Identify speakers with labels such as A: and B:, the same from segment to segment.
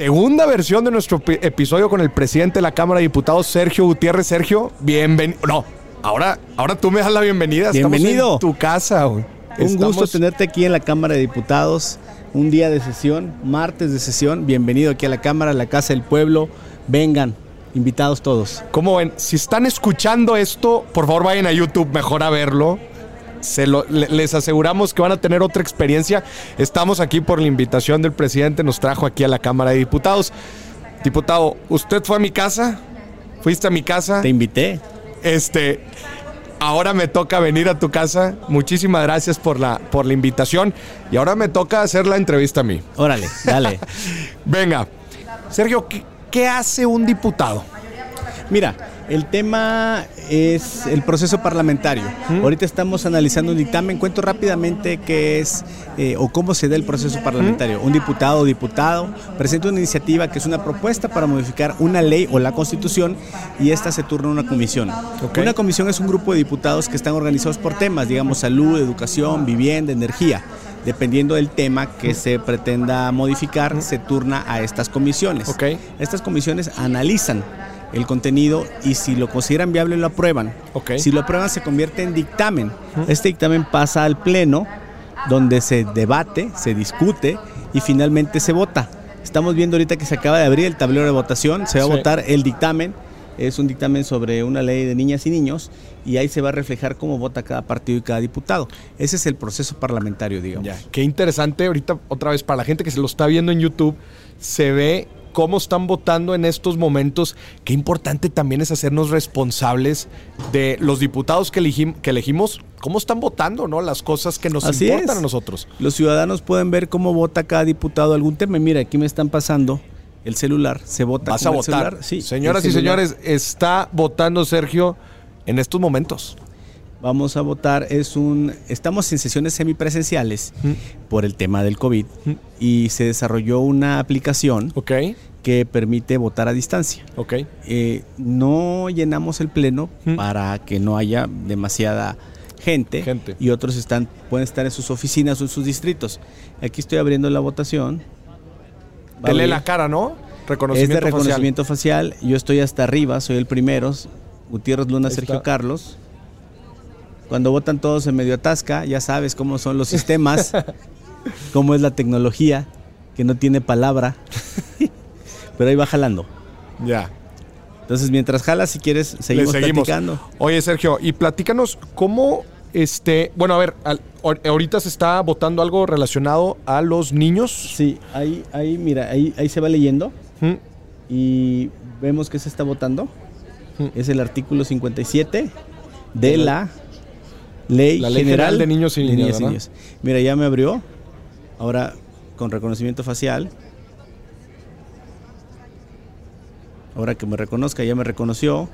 A: Segunda versión de nuestro pi- episodio con el presidente de la Cámara de Diputados, Sergio Gutiérrez. Sergio, bienvenido. No, ahora, ahora tú me das la bienvenida. Estamos
B: Bienvenido.
A: en tu casa, güey.
B: Un
A: Estamos-
B: gusto tenerte aquí en la Cámara de Diputados. Un día de sesión, martes de sesión. Bienvenido aquí a la Cámara, a la Casa del Pueblo. Vengan, invitados todos.
A: ¿Cómo ven? Si están escuchando esto, por favor vayan a YouTube mejor a verlo. Se lo- le- les aseguramos que van a tener otra experiencia. Estamos aquí por la invitación del presidente, nos trajo aquí a la Cámara de Diputados. Diputado, ¿usted fue a mi casa? ¿Fuiste a mi casa?
B: Te invité.
A: Este, ahora me toca venir a tu casa. Muchísimas gracias por la, por la invitación. Y ahora me toca hacer la entrevista a mí.
B: Órale, dale.
A: Venga, Sergio, ¿qué, qué hace un diputado?
B: Mira, el tema es el proceso parlamentario. Ahorita estamos analizando un dictamen. Cuento rápidamente qué es eh, o cómo se da el proceso parlamentario. Un diputado o diputado presenta una iniciativa que es una propuesta para modificar una ley o la constitución y esta se turna a una comisión. Una comisión es un grupo de diputados que están organizados por temas, digamos salud, educación, vivienda, energía. Dependiendo del tema que se pretenda modificar, se turna a estas comisiones. Estas comisiones analizan el contenido y si lo consideran viable lo aprueban. Si lo aprueban se convierte en dictamen. Este dictamen pasa al pleno donde se debate, se discute y finalmente se vota. Estamos viendo ahorita que se acaba de abrir el tablero de votación, se va
A: Sí.
B: a votar el dictamen. Es un dictamen sobre una ley de niñas y niños y ahí se va a reflejar cómo vota cada partido y cada diputado. Ese es el proceso parlamentario, digamos.
A: Ya, qué interesante. Ahorita, otra vez, para la gente que se lo está viendo en YouTube, se ve cómo están votando en estos momentos. Qué importante también es hacernos responsables de los diputados que, elegim- que elegimos, cómo están votando, ¿no? Las cosas que nos
B: Así
A: importan
B: es.
A: a nosotros.
B: Los ciudadanos pueden ver cómo vota cada diputado algún tema. Mira, aquí me están pasando el celular, se vota
A: Vas
B: con
A: a
B: el
A: votar.
B: celular. Sí,
A: Señoras y señores, está votando Sergio en estos momentos.
B: Vamos a votar, es un estamos en sesiones semipresenciales por el tema del COVID y se desarrolló una aplicación que permite votar a distancia.
A: ok.
B: Eh, no llenamos el pleno
A: Mm.
B: para que no haya demasiada gente,
A: Gente.
B: y otros están pueden estar en sus oficinas o en sus distritos. Aquí estoy abriendo la votación. Abrir.
A: la cara, ¿no?
B: Es
A: Reconocimiento,
B: de reconocimiento facial. Yo estoy hasta arriba, soy el primero. Gutiérrez Luna,
A: Ahí
B: Sergio
A: está.
B: Carlos. Cuando votan todos en medio atasca, ya sabes cómo son los sistemas, cómo es la tecnología, que no tiene palabra. Pero ahí va jalando.
A: Ya.
B: Entonces, mientras jala, si quieres, seguimos,
A: Le seguimos.
B: platicando.
A: Oye, Sergio, y platícanos cómo, este, bueno, a ver, al- ahorita se está votando algo relacionado a los niños.
B: Sí, ahí, ahí, mira, ahí, ahí se va leyendo
A: Mm,
B: y vemos que se está votando.
A: Mm.
B: Es el artículo 57 de la Ley,
A: La Ley
B: General,
A: General de Niños y Niñas.
B: Mira, ya me abrió. Ahora con reconocimiento facial. Ahora que me reconozca, ya me reconoció.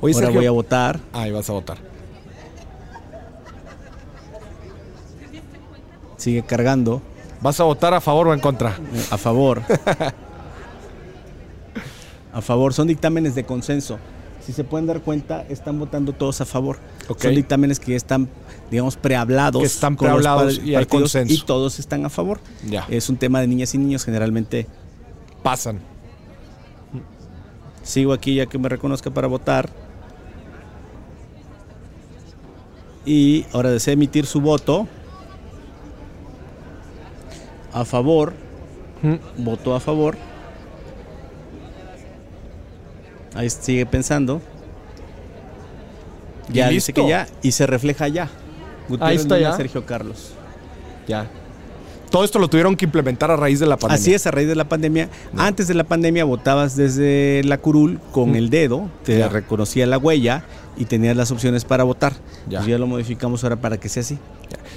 A: Oye,
B: Ahora
A: Sergio.
B: voy a votar.
A: Ahí vas a votar.
B: Sigue cargando
A: ¿Vas a votar a favor o en contra?
B: a favor. a favor. Son dictámenes de consenso. Si se pueden dar cuenta, están votando todos a favor. Son dictámenes que ya están, digamos, prehablados.
A: Que están prehablados y hay consenso.
B: Y todos están a favor.
A: Ya.
B: Es un tema de niñas y niños, generalmente.
A: Pasan.
B: Sigo aquí ya que me reconozca para votar. Y ahora desea emitir su voto. A favor.
A: Mm,
B: Votó a favor. Ahí sigue pensando.
A: Y
B: Ya dice que ya. Y se refleja ya. Gutiérrez
A: está
B: Luna,
A: ya.
B: Sergio Carlos.
A: Ya. Todo esto lo tuvieron que implementar a raíz de la pandemia.
B: Así es, a raíz de la pandemia. Antes de la pandemia votabas desde la curul con
A: Mm.
B: el dedo, te
A: Ya.
B: reconocía la huella y tenías las opciones para votar. Ya. Ya lo modificamos ahora para que sea así.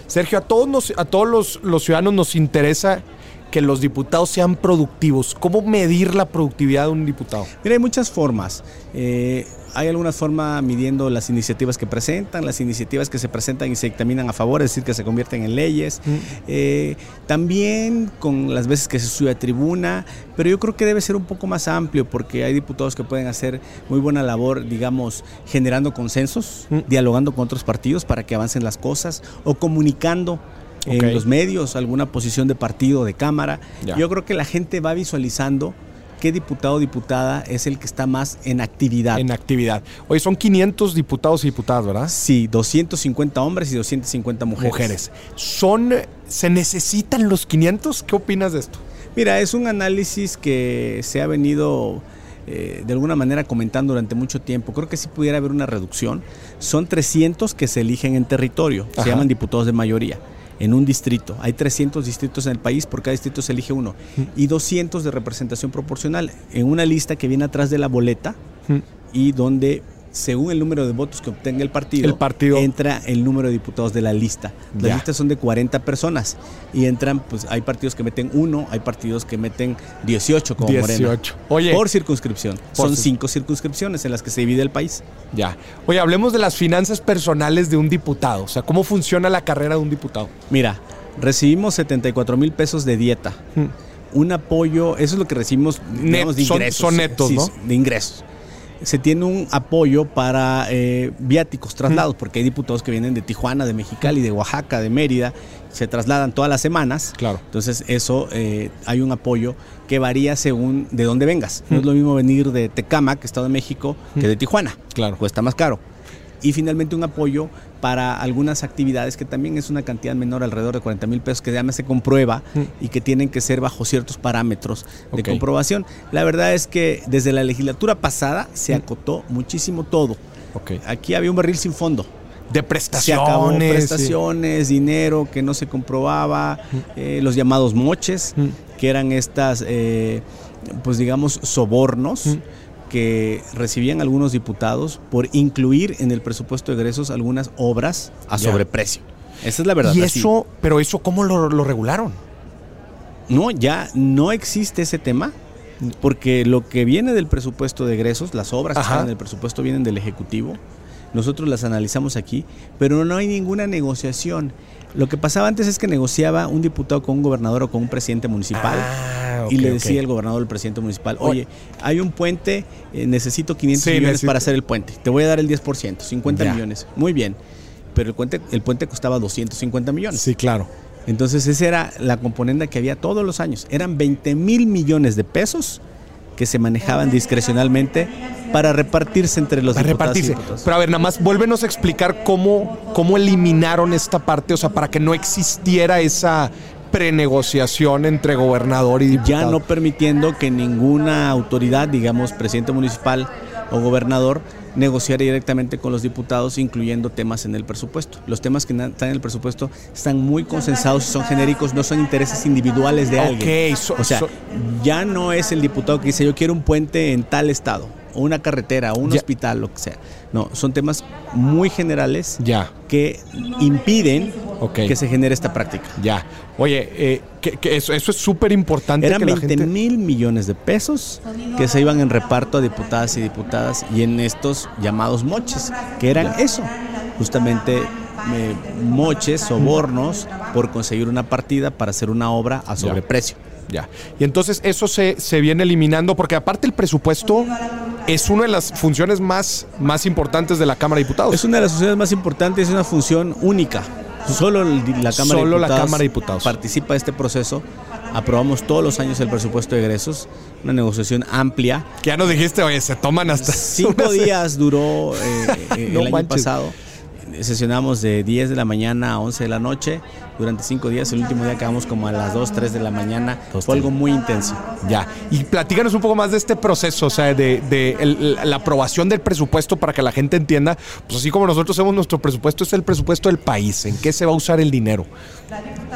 A: Sergio, a todos, nos- a todos los, los ciudadanos nos interesa que los diputados sean productivos. ¿Cómo medir la productividad de un diputado?
B: Mira, hay muchas formas. Eh, hay alguna forma midiendo las iniciativas que presentan, las iniciativas que se presentan y se dictaminan a favor, es decir, que se convierten en leyes. Eh, también con las veces que se sube a tribuna, pero yo creo que debe ser un poco más amplio porque hay diputados que pueden hacer muy buena labor, digamos, generando consensos,
A: Mm.
B: dialogando con otros partidos para que avancen las cosas o comunicando en los medios, alguna posición de partido, de cámara. Yo creo que la gente va visualizando qué diputado o diputada es el que está más en actividad.
A: En actividad. Oye, son 500 diputados y diputadas, ¿verdad?
B: Sí, 250 hombres y 250 mujeres.
A: Mujeres. ¿Son, ¿Se necesitan los 500? ¿Qué opinas de esto?
B: Mira, es un análisis que se ha venido eh, de alguna manera comentando durante mucho tiempo. Creo que sí pudiera haber una reducción. Son 300 que se eligen en territorio, se llaman diputados de mayoría en un distrito. Hay 300 distritos en el país, por cada distrito se elige uno. Y 200 de representación proporcional en una lista que viene atrás de la boleta y donde según el número de votos que obtenga el partido, entra el número de diputados de la lista. Las listas son de 40 personas y entran, pues hay partidos que meten uno, hay partidos que meten 18 como 18. Oye, por circunscripción. son cinco circunscripciones en las que se divide el país.
A: Ya. Oye, hablemos de las finanzas personales de un diputado. O sea, ¿cómo funciona la carrera de un diputado?
B: Mira, recibimos 74 mil pesos de dieta. Un apoyo, eso es lo que recibimos digamos, de ingresos.
A: Son, netos, ¿no?
B: De ingresos se tiene un apoyo para eh, viáticos, traslados, porque hay diputados que vienen de Tijuana, de Mexicali, de Oaxaca, de Mérida, se trasladan todas las semanas.
A: Claro.
B: Entonces, eso eh, hay un apoyo que varía según de dónde vengas. No es lo mismo venir de Tecama, que Estado de México, que de Tijuana.
A: Claro.
B: Cuesta más caro y finalmente un apoyo para algunas actividades que también es una cantidad menor, alrededor de 40 mil pesos, que ya se comprueba mm. y que tienen que ser bajo ciertos parámetros de comprobación. La verdad es que desde la legislatura pasada se mm. acotó muchísimo todo. Aquí había un barril sin fondo.
A: De prestaciones.
B: prestaciones, dinero que no se comprobaba, mm. eh, los llamados moches, que eran estas, eh, pues digamos, sobornos que recibían algunos diputados por incluir en el presupuesto de egresos algunas obras a sobreprecio. Esa es la verdad.
A: ¿Y eso, pero eso cómo lo, regularon?
B: No, ya no existe ese tema porque lo que viene del presupuesto de egresos, las obras que están en el presupuesto vienen del Ejecutivo, nosotros las analizamos aquí, pero no hay ninguna negociación. Lo que pasaba antes es que negociaba un diputado con un gobernador o con un presidente municipal. Ah y le decía el gobernador, el presidente municipal, oye, hay un puente, eh, necesito 500 millones para hacer el puente, te voy a dar el 10%, 50 millones. Muy bien, pero el puente, el puente costaba 250 millones.
A: Sí, claro.
B: Entonces esa era la componente que había todos los años. Eran 20 mil millones de pesos que se manejaban discrecionalmente para repartirse entre los para repartirse.
A: Pero a ver, nada más vuélvenos a explicar cómo, cómo eliminaron esta parte, o sea, para que no existiera esa prenegociación entre gobernador y diputado.
B: Ya no permitiendo que ninguna autoridad, digamos presidente municipal o gobernador, negociara directamente con los diputados, incluyendo temas en el presupuesto. Los temas que están en el presupuesto están muy consensados, son genéricos, no son intereses individuales de alguien. o sea, ya no es el diputado que dice yo quiero un puente en tal estado, o una carretera, o un hospital, lo que sea. No, son temas muy generales
A: ya.
B: que impiden que se genere esta práctica.
A: Ya. Oye, eh, que, eso, es súper importante.
B: Eran 20 mil millones de pesos que se iban en reparto a diputadas y diputadas y en estos llamados moches, que eran eso, justamente eh, moches, sobornos por conseguir una partida para hacer una obra a sobreprecio.
A: Ya. Y entonces eso se, se, viene eliminando, porque aparte el presupuesto es una de las funciones más, más importantes de la Cámara de Diputados.
B: Es una de las funciones más importantes, es una función única. Solo la Cámara,
A: de, Diputados la Cámara de Diputados
B: participa de este proceso. Aprobamos todos los años el presupuesto de egresos, una negociación amplia.
A: Que ya nos dijiste, oye, se toman hasta...
B: Cinco días duró eh, eh, el año pasado sesionamos de 10 de la mañana a 11 de la noche durante cinco días. El último día acabamos como a las 2, 3 de la mañana. Fue algo muy intenso.
A: Ya. Y platícanos un poco más de este proceso, o sea, de, la aprobación del presupuesto para que la gente entienda, pues así como nosotros hacemos nuestro presupuesto, es el presupuesto del país. ¿En qué se va a usar el dinero?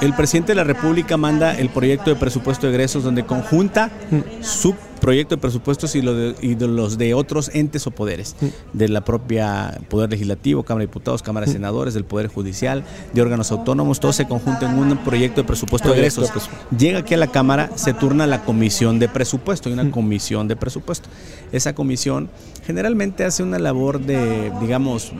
B: El presidente de la República manda el proyecto de presupuesto de egresos donde conjunta su proyecto de presupuestos y, los de otros entes o poderes, de la propia Poder Legislativo, Cámara de Diputados, Cámara de Senadores, del Poder Judicial, de órganos autónomos, todo se conjunta en un proyecto de presupuesto de egresos. Llega aquí a la Cámara, se turna la comisión de presupuesto, hay una comisión de presupuesto. Esa comisión generalmente hace una labor de, digamos,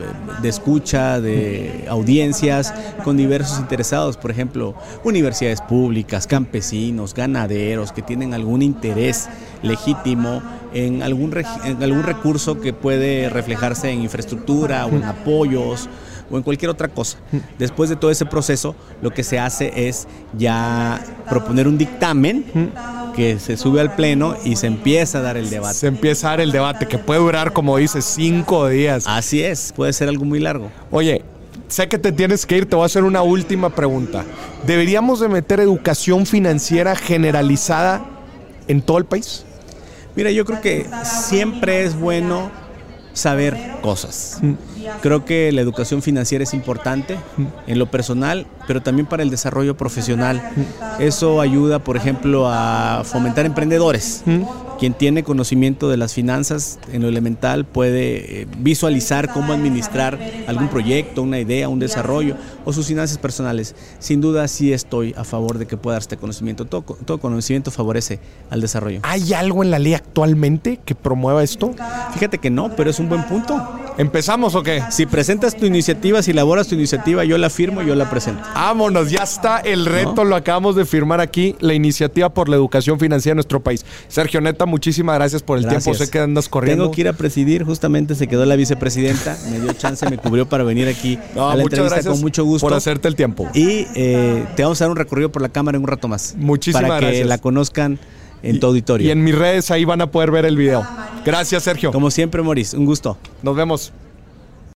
B: de escucha, de audiencias con diversos interesados, por ejemplo, universidades públicas, campesinos, ganaderos que tienen algún interés legítimo en algún, en algún recurso que puede reflejarse en infraestructura o en apoyos o en cualquier otra cosa. Después de todo ese proceso, lo que se hace es ya proponer un dictamen que se sube al pleno y se empieza a dar el debate.
A: Se empieza a dar el debate que puede durar, como dices, cinco días.
B: Así es, puede ser algo muy largo.
A: Oye, sé que te tienes que ir, te voy a hacer una última pregunta. ¿Deberíamos de meter educación financiera generalizada en todo el país?
B: Mira, yo creo que siempre es bueno saber cosas. Creo que la educación financiera es importante en lo personal, pero también para el desarrollo profesional. Eso ayuda, por ejemplo, a fomentar emprendedores. Quien tiene conocimiento de las finanzas en lo elemental puede eh, visualizar cómo administrar algún proyecto, una idea, un desarrollo o sus finanzas personales. Sin duda sí estoy a favor de que pueda dar este conocimiento. Todo, todo conocimiento favorece al desarrollo.
A: ¿Hay algo en la ley actualmente que promueva esto?
B: Fíjate que no, pero es un buen punto.
A: ¿Empezamos o qué?
B: Si presentas tu iniciativa, si elaboras tu iniciativa, yo la firmo, yo la presento.
A: Vámonos, ya está el reto, lo acabamos de firmar aquí, la iniciativa por la educación financiera en nuestro país. Sergio Neta, muchísimas gracias por el
B: Gracias.
A: tiempo, sé que andas corriendo.
B: Tengo que ir a presidir, justamente se quedó la vicepresidenta, me dio chance, me cubrió para venir aquí
A: No,
B: a la
A: muchas
B: entrevista
A: gracias
B: con mucho gusto.
A: por hacerte el tiempo.
B: Y eh, te vamos a dar un recorrido por la cámara en un rato más.
A: Muchísimas
B: para que
A: gracias.
B: la conozcan en tu auditorio.
A: Y en mis redes ahí van a poder ver el video. Gracias, Sergio.
B: Como siempre, Maurice, un gusto.
A: Nos vemos.